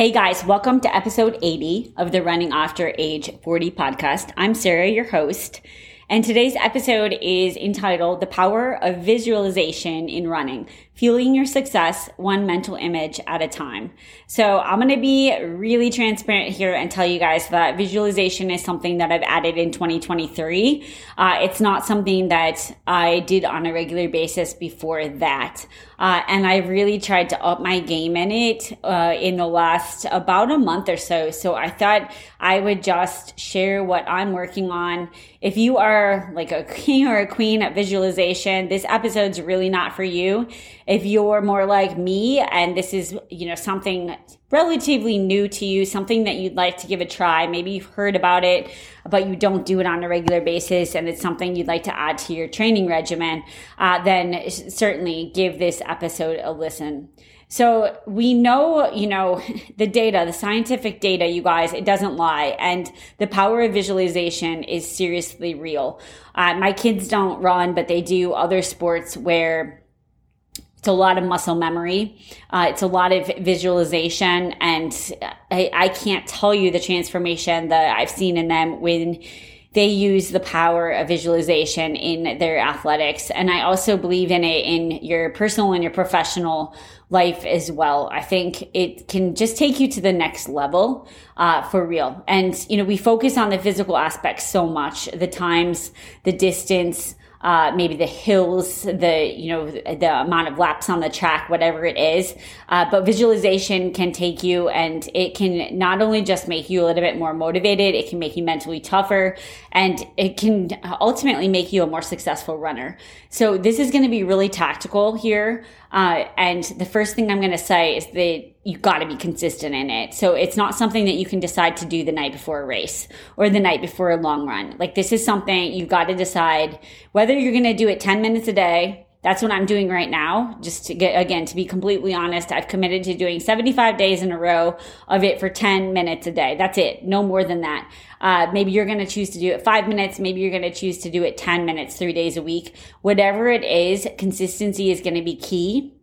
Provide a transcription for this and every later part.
Hey guys, welcome to episode 80 of the Running After Age 40 podcast. I'm Sarah, your host. And today's episode is entitled The Power of Visualization in Running fueling your success one mental image at a time. So I'm going to be really transparent here and tell you guys that visualization is something that I've added in 2023. Uh, it's not something that I did on a regular basis before that. Uh, and I really tried to up my game in it uh, in the last about a month or so. So I thought I would just share what I'm working on. If you are like a king or a queen at visualization, this episode's really not for you if you're more like me and this is, you know, something relatively new to you, something that you'd like to give a try, maybe you've heard about it, but you don't do it on a regular basis and it's something you'd like to add to your training regimen, uh, then certainly give this episode a listen. So we know, you know, the data, the scientific data, you guys, it doesn't lie. And the power of visualization is seriously real. Uh, my kids don't run, but they do other sports where it's a lot of muscle memory. Uh, it's a lot of visualization. And I, I can't tell you the transformation that I've seen in them when they use the power of visualization in their athletics. And I also believe in it in your personal and your professional life as well. I think it can just take you to the next level, uh, for real. And, you know, we focus on the physical aspects so much, the times, the distance, uh, maybe the hills, the, you know, the amount of laps on the track, whatever it is. Uh, but visualization can take you and it can not only just make you a little bit more motivated, it can make you mentally tougher and it can ultimately make you a more successful runner. So this is going to be really tactical here. Uh, and the first thing I'm going to say is that you got to be consistent in it. So it's not something that you can decide to do the night before a race or the night before a long run. Like this is something you've got to decide whether you're going to do it 10 minutes a day. That's what I'm doing right now. Just to get, again, to be completely honest, I've committed to doing 75 days in a row of it for 10 minutes a day. That's it. No more than that. Uh, maybe you're going to choose to do it five minutes. Maybe you're going to choose to do it 10 minutes, three days a week. Whatever it is, consistency is going to be key.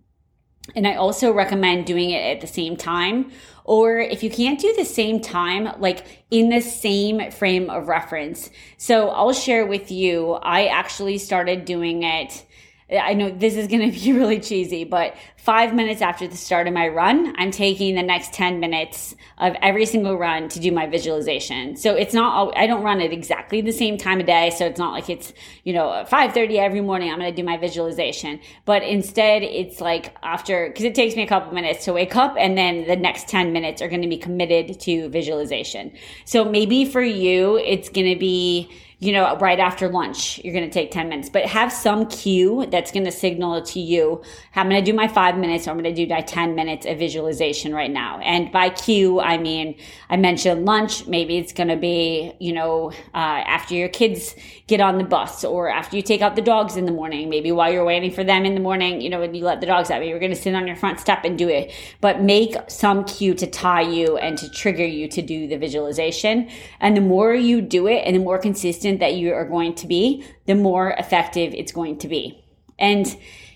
And I also recommend doing it at the same time. Or if you can't do the same time, like in the same frame of reference. So I'll share with you, I actually started doing it I know this is going to be really cheesy, but five minutes after the start of my run, I'm taking the next 10 minutes of every single run to do my visualization. So it's not, I don't run at exactly the same time of day. So it's not like it's, you know, 5.30 every morning, I'm going to do my visualization. But instead, it's like after, because it takes me a couple minutes to wake up and then the next 10 minutes are going to be committed to visualization. So maybe for you, it's going to be, you know, right after lunch, you're going to take 10 minutes, but have some cue that's going to signal to you, I'm going to do my five minutes or I'm going to do my 10 minutes of visualization right now. And by cue, I mean, I mentioned lunch. Maybe it's going to be, you know, uh, after your kids get on the bus or after you take out the dogs in the morning, maybe while you're waiting for them in the morning, you know, when you let the dogs out, maybe you're going to sit on your front step and do it, but make some cue to tie you and to trigger you to do the visualization. And the more you do it and the more consistent consistent that you are going to be, the more effective it's going to be. And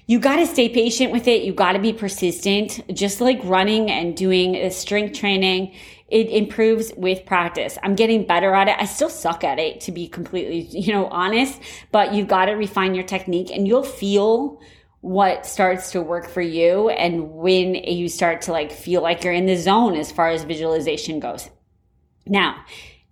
you got to stay patient with it. You got to be persistent, just like running and doing strength training. It improves with practice. I'm getting better at it. I still suck at it to be completely, you know, honest, but you've got to refine your technique and you'll feel what starts to work for you and when you start to like feel like you're in the zone as far as visualization goes. Now,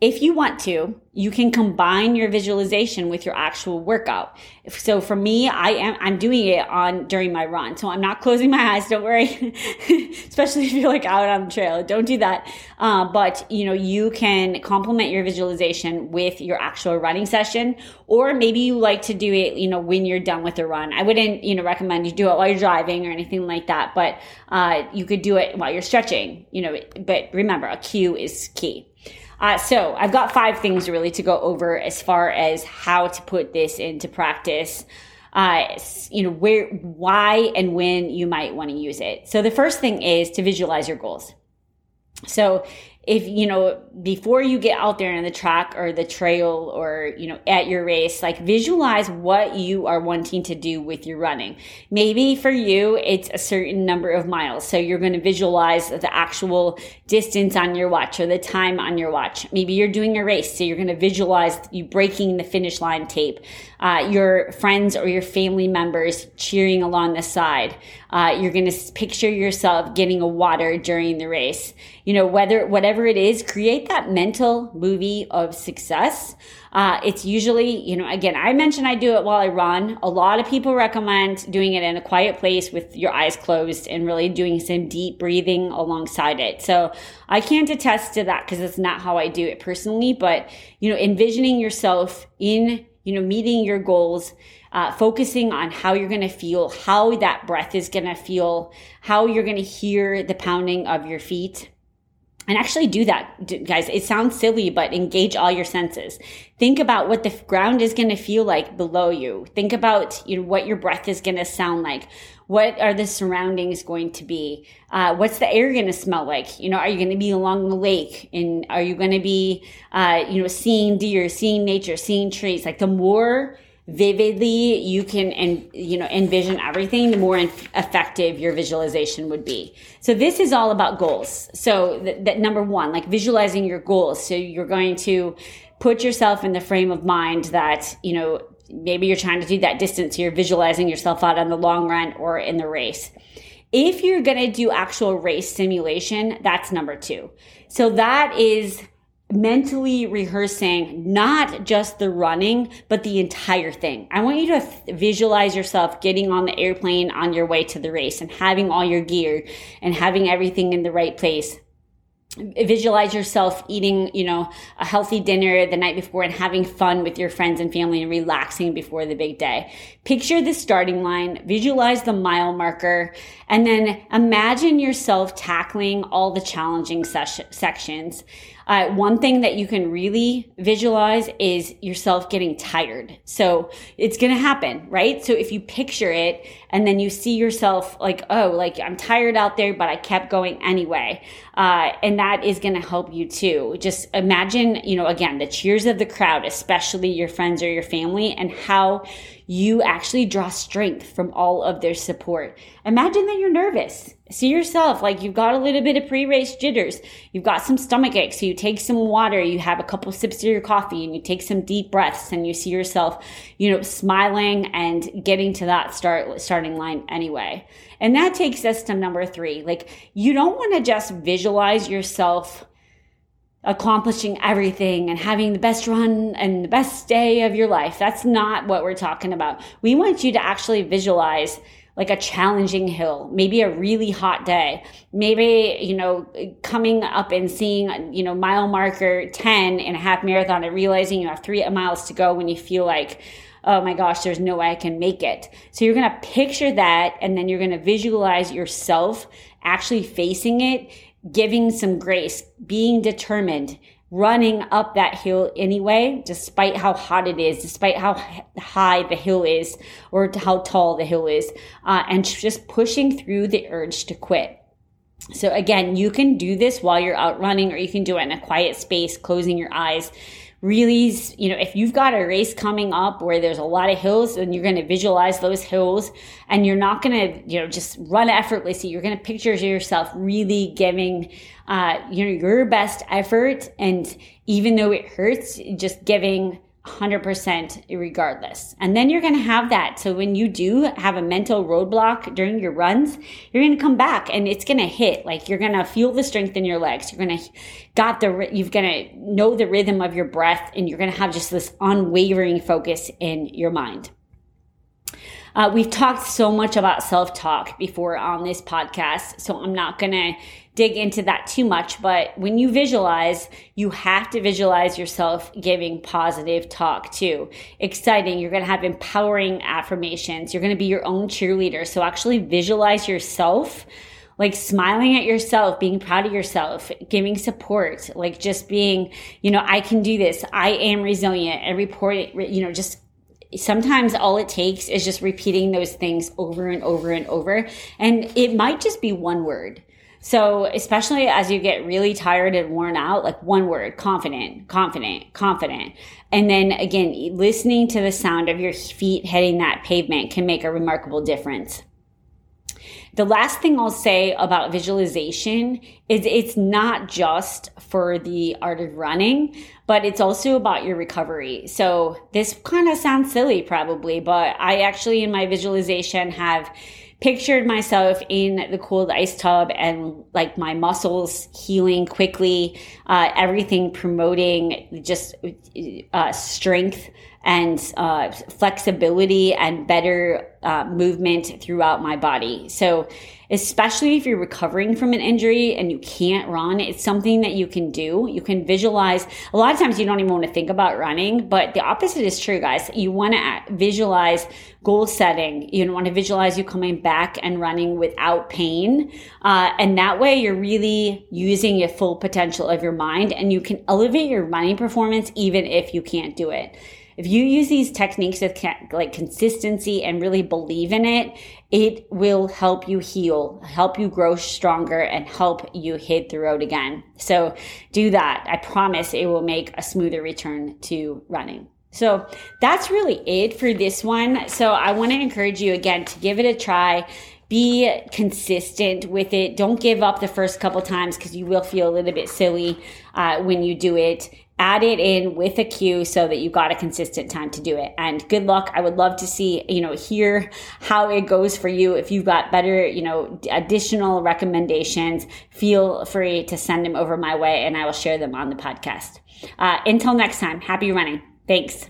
If you want to, you can combine your visualization with your actual workout. So for me, I am, I'm doing it on during my run. So I'm not closing my eyes. Don't worry. Especially if you're like out on the trail. Don't do that. Uh, but you know, you can complement your visualization with your actual running session, or maybe you like to do it, you know, when you're done with the run. I wouldn't, you know, recommend you do it while you're driving or anything like that, but, uh, you could do it while you're stretching, you know, but remember a cue is key. Uh, so I've got five things really to go over as far as how to put this into practice. Uh, you know, where, why and when you might want to use it. So the first thing is to visualize your goals. So if you know before you get out there in the track or the trail or you know at your race like visualize what you are wanting to do with your running. Maybe for you it's a certain number of miles. So you're going to visualize the actual distance on your watch or the time on your watch. Maybe you're doing a race so you're going to visualize you breaking the finish line tape. Uh, your friends or your family members cheering along the side uh, you're going to picture yourself getting a water during the race you know whether whatever it is, create that mental movie of success. Uh, it's usually, you know, again, I mentioned I do it while I run. A lot of people recommend doing it in a quiet place with your eyes closed and really doing some deep breathing alongside it. So I can't attest to that because it's not how I do it personally, but, you know, envisioning yourself in, you know, meeting your goals, uh, focusing on how you're going to feel, how that breath is going to feel, how you're going to hear the pounding of your feet and actually do that, guys. It sounds silly, but engage all your senses. Think about what the ground is going to feel like below you. Think about you know what your breath is going to sound like. What are the surroundings going to be? Uh, what's the air going to smell like? You know, are you going to be along the lake? And are you going to be, uh, you know, seeing deer, seeing nature, seeing trees? Like the more vividly you can and you know envision everything the more effective your visualization would be. So this is all about goals. So that, that number one like visualizing your goals. So you're going to put yourself in the frame of mind that you know maybe you're trying to do that distance. You're visualizing yourself out on the long run or in the race. If you're going to do actual race simulation that's number two. So that is mentally rehearsing not just the running, but the entire thing. I want you to visualize yourself getting on the airplane on your way to the race and having all your gear and having everything in the right place visualize yourself eating, you know, a healthy dinner the night before and having fun with your friends and family and relaxing before the big day. Picture the starting line, visualize the mile marker, and then imagine yourself tackling all the challenging ses- sections. Uh, one thing that you can really visualize is yourself getting tired. So it's going to happen, right? So if you picture it and then you see yourself like, oh, like I'm tired out there, but I kept going anyway. Uh, and that is going to help you too. Just imagine, you know, again, the cheers of the crowd, especially your friends or your family and how you actually draw strength from all of their support. Imagine that you're nervous. See yourself like you've got a little bit of pre-race jitters. You've got some stomach ache. So you take some water, you have a couple sips of your coffee and you take some deep breaths and you see yourself, you know, smiling and getting to that start, starting line anyway. And that takes us to number three. Like you don't want to just visualize yourself accomplishing everything and having the best run and the best day of your life. That's not what we're talking about. We want you to actually visualize like a challenging hill, maybe a really hot day, maybe, you know, coming up and seeing, you know, mile marker 10 in a half marathon and realizing you have three miles to go when you feel like, oh my gosh, there's no way I can make it. So you're going to picture that and then you're going to visualize yourself actually facing it giving some grace, being determined, running up that hill anyway, despite how hot it is, despite how high the hill is or how tall the hill is, uh, and just pushing through the urge to quit. So again, you can do this while you're out running or you can do it in a quiet space, closing your eyes really, you know, if you've got a race coming up where there's a lot of hills, then you're going to visualize those hills and you're not going to, you know, just run effortlessly. You're going to picture yourself really giving, uh, you know, your best effort. And even though it hurts, just giving 100% regardless. And then you're going to have that. So when you do have a mental roadblock during your runs, you're going to come back and it's going to hit. Like you're going to feel the strength in your legs. You're going to got the, you're going to know the rhythm of your breath and you're going to have just this unwavering focus in your mind. Uh, we've talked so much about self talk before on this podcast, so I'm not going to dig into that too much. But when you visualize, you have to visualize yourself giving positive talk too. Exciting. You're going to have empowering affirmations. You're going to be your own cheerleader. So actually visualize yourself like smiling at yourself, being proud of yourself, giving support, like just being, you know, I can do this. I am resilient and report you know, just sometimes all it takes is just repeating those things over and over and over. And it might just be one word. So, especially as you get really tired and worn out, like one word, confident, confident, confident. And then again, listening to the sound of your feet hitting that pavement can make a remarkable difference. The last thing I'll say about visualization is it's not just for the art of running, but it's also about your recovery. So this kind of sounds silly probably, but I actually in my visualization have pictured myself in the cold ice tub and like my muscles healing quickly, uh, everything promoting just uh, strength and uh, flexibility and better uh, movement throughout my body. So, especially if you're recovering from an injury and you can't run, it's something that you can do. You can visualize. A lot of times you don't even want to think about running, but the opposite is true, guys. You want to visualize goal setting. You want to visualize you coming back and running without pain. Uh, and that way you're really using your full potential of your mind and you can elevate your running performance even if you can't do it if you use these techniques with like consistency and really believe in it, it will help you heal, help you grow stronger and help you hit the road again. So do that. I promise it will make a smoother return to running. So that's really it for this one. So I want to encourage you again to give it a try be consistent with it. Don't give up the first couple times because you will feel a little bit silly uh, when you do it add it in with a cue so that you've got a consistent time to do it. And good luck. I would love to see, you know, hear how it goes for you. If you've got better, you know, additional recommendations, feel free to send them over my way and I will share them on the podcast. Uh, until next time, happy running. Thanks.